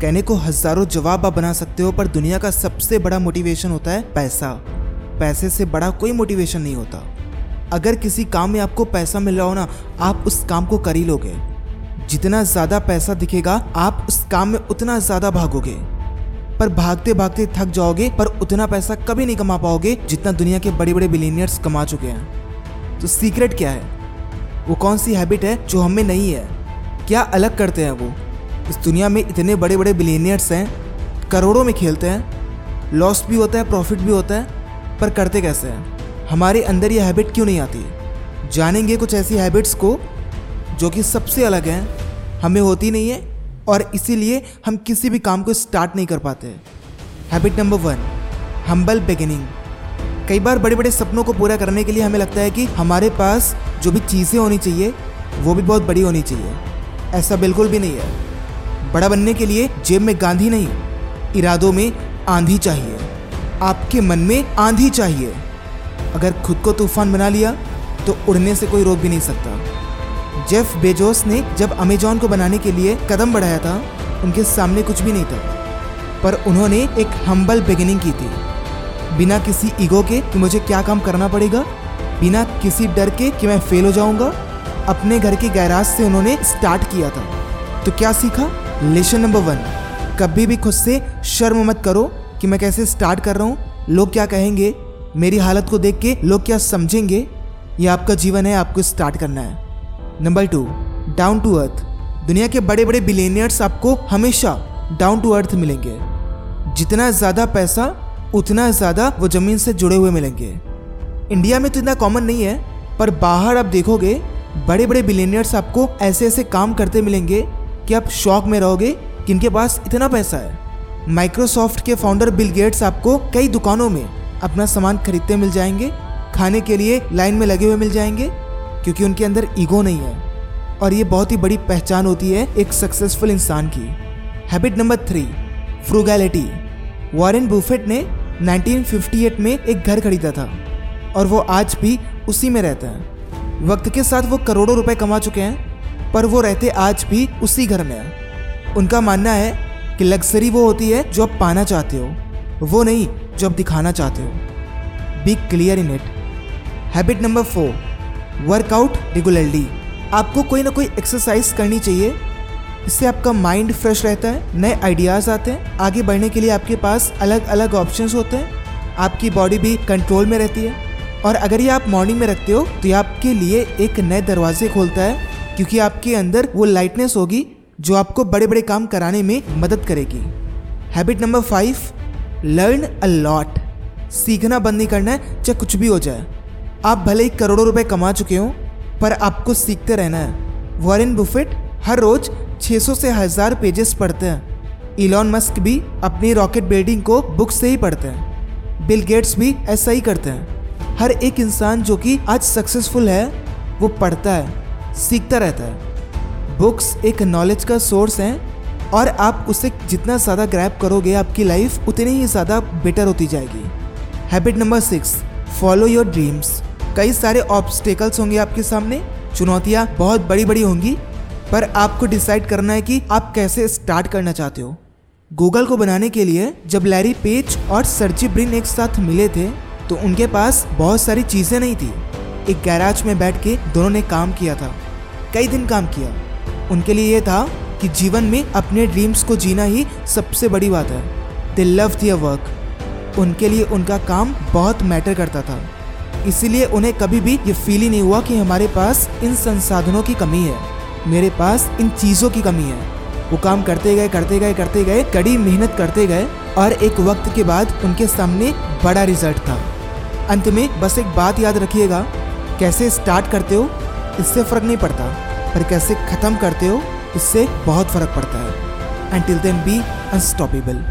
कहने को हज़ारों जवाब आप बना सकते हो, पर दुनिया का सबसे बड़ा मोटिवेशन होता है पैसा। पैसे से बड़ा कोई मोटिवेशन नहीं होता। अगर किसी काम में आपको पैसा मिल रहा हो ना, आप उस काम को कर ही लोगे। जितना ज़्यादा पैसा दिखेगा, आप उस काम में उतना ज़्यादा भागोगे। पर भागते भागते थक जाओगे, पर उतना पैसा कभी नहीं कमा पाओगे जितना दुनिया के बड़े बड़े बिलीनियर्स कमा चुके हैं। तो सीक्रेट क्या है? वो कौन सी हैबिट है जो हमें नहीं है? क्या अलग करते हैं वो? इस दुनिया में इतने बड़े बड़े बिलीनियर्स हैं, करोड़ों में खेलते हैं लॉस भी होता है प्रॉफिट भी होता है, पर करते कैसे हैं? हमारे अंदर ये हैबिट क्यों नहीं आती? जानेंगे कुछ ऐसी हैबिट्स को, जो कि सबसे अलग हैं, हमें होती नहीं है, और इसीलिए हम किसी भी काम को स्टार्ट नहीं कर पाते। Habit number one humble beginning कई बार बड़े बड़े सपनों को पूरा करने के लिए हमें लगता है कि हमारे पास जो भी चीज़ें होनी चाहिए, वो भी बहुत बड़ी होनी चाहिए। ऐसा बिल्कुल भी नहीं है। बड़ा बनने के लिए जेब में गांधी नहीं, इरादों में आंधी चाहिए। आपके मन में आंधी चाहिए। अगर खुद को तूफ़ान बना लिया तो उड़ने से कोई रोक भी नहीं सकता। जेफ बेजोस ने जब अमेजॉन को बनाने के लिए कदम बढ़ाया था, उनके सामने कुछ भी नहीं था। पर उन्होंने एक हम्बल बिगिनिंग की थी। बिना किसी ईगो के कि मुझे क्या काम करना पड़ेगा, बिना किसी डर के कि मैं फेल हो जाऊँगा, अपने घर के गैराज से उन्होंने स्टार्ट किया था। तो क्या सीखा? लेसन नंबर वन कभी भी खुद से शर्म मत करो कि मैं कैसे स्टार्ट कर रहा हूँ। लोग क्या कहेंगे? मेरी हालत को देख के लोग क्या समझेंगे? ये आपका जीवन है, आपको स्टार्ट करना है। Number two down to earth दुनिया के बड़े बड़े बिलेनियर्स आपको हमेशा डाउन टू अर्थ मिलेंगे। जितना ज़्यादा पैसा, उतना ज़्यादा वो ज़मीन से जुड़े हुए मिलेंगे। इंडिया में तो इतना कॉमन नहीं है, पर बाहर आप देखोगे बड़े बड़े बिलेनियर्स आपको ऐसे ऐसे काम करते मिलेंगे कि आप शौक में रहोगे कि इनके पास इतना पैसा है। माइक्रोसॉफ्ट के फाउंडर बिल गेट्स आपको कई दुकानों में अपना सामान खरीदते मिल जाएँगे, खाने के लिए लाइन में लगे हुए मिल जाएँगे, क्योंकि उनके अंदर ईगो नहीं है। और ये बहुत ही बड़ी पहचान होती है एक सक्सेसफुल इंसान की। Habit number three frugality Warren Buffett ने 1958 में एक घर खरीदा था और वो आज भी उसी में रहता है। वक्त के साथ वो करोड़ों रुपए कमा चुके हैं। पर वो रहते आज भी उसी घर में उनका मानना है कि लग्जरी वो होती है जो आप पाना चाहते हो, वो नहीं जो आप दिखाना चाहते हो। Be clear in it habit number four workout regularly आपको कोई ना कोई एक्सरसाइज करनी चाहिए। इससे आपका माइंड फ्रेश रहता है, नए आइडियाज़ आते हैं। आगे बढ़ने के लिए आपके पास अलग अलग ऑप्शन होते हैं। आपकी बॉडी भी कंट्रोल में रहती है। और अगर ये आप मॉर्निंग में रखते हो तो ये आपके लिए एक नए दरवाजे खोलता है। क्योंकि आपके अंदर वो लाइटनेस होगी जो आपको बड़े बड़े काम कराने में मदद करेगी। Habit number five learn a lot सीखना, बंद नहीं करना है, चाहे कुछ भी हो जाए। आप भले ही करोड़ों रुपए कमा चुके हो, पर आपको सीखते रहना है। वॉरेन बुफेट हर रोज 600 से हज़ार पेजेस पढ़ते हैं। इलॉन मस्क भी अपनी रॉकेट बिल्डिंग को बुक से ही पढ़ते हैं। बिल गेट्स भी ऐसा ही करते हैं। हर एक इंसान जो कि आज सक्सेसफुल है, वो पढ़ता है। सीखता रहता है। बुक्स एक नॉलेज का सोर्स हैं और आप उसे जितना ज़्यादा ग्रैप करोगे आपकी लाइफ उतनी ही ज़्यादा बेटर होती जाएगी। Habit number six follow your dreams कई सारे ऑब्स्टेकल्स होंगे आपके सामने, चुनौतियाँ बहुत बड़ी बड़ी होंगी, पर आपको डिसाइड करना है कि आप कैसे स्टार्ट करना चाहते हो। गूगल को बनाने के लिए जब लैरी पेज और सर्ची ब्रिन एक साथ मिले थे तो उनके पास बहुत सारी चीज़ें नहीं थी। एक गैराज में बैठ के दोनों ने काम किया था, कई दिन काम किया। उनके लिए ये था कि जीवन में अपने ड्रीम्स को जीना ही सबसे बड़ी बात है। दे लव दियर वर्क उनके लिए उनका काम बहुत मैटर करता था। इसीलिए उन्हें कभी भी ये फील ही नहीं हुआ कि हमारे पास इन संसाधनों की कमी है। मेरे पास इन चीज़ों की कमी है। वो काम करते गए करते गए करते गए, कड़ी मेहनत करते गए और एक वक्त के बाद उनके सामने बड़ा रिज़ल्ट था। अंत में बस एक बात याद रखिएगा कैसे स्टार्ट करते हो, इससे फ़र्क नहीं पड़ता। पर कैसे ख़त्म करते हो, इससे बहुत फ़र्क पड़ता है। And till then be unstoppable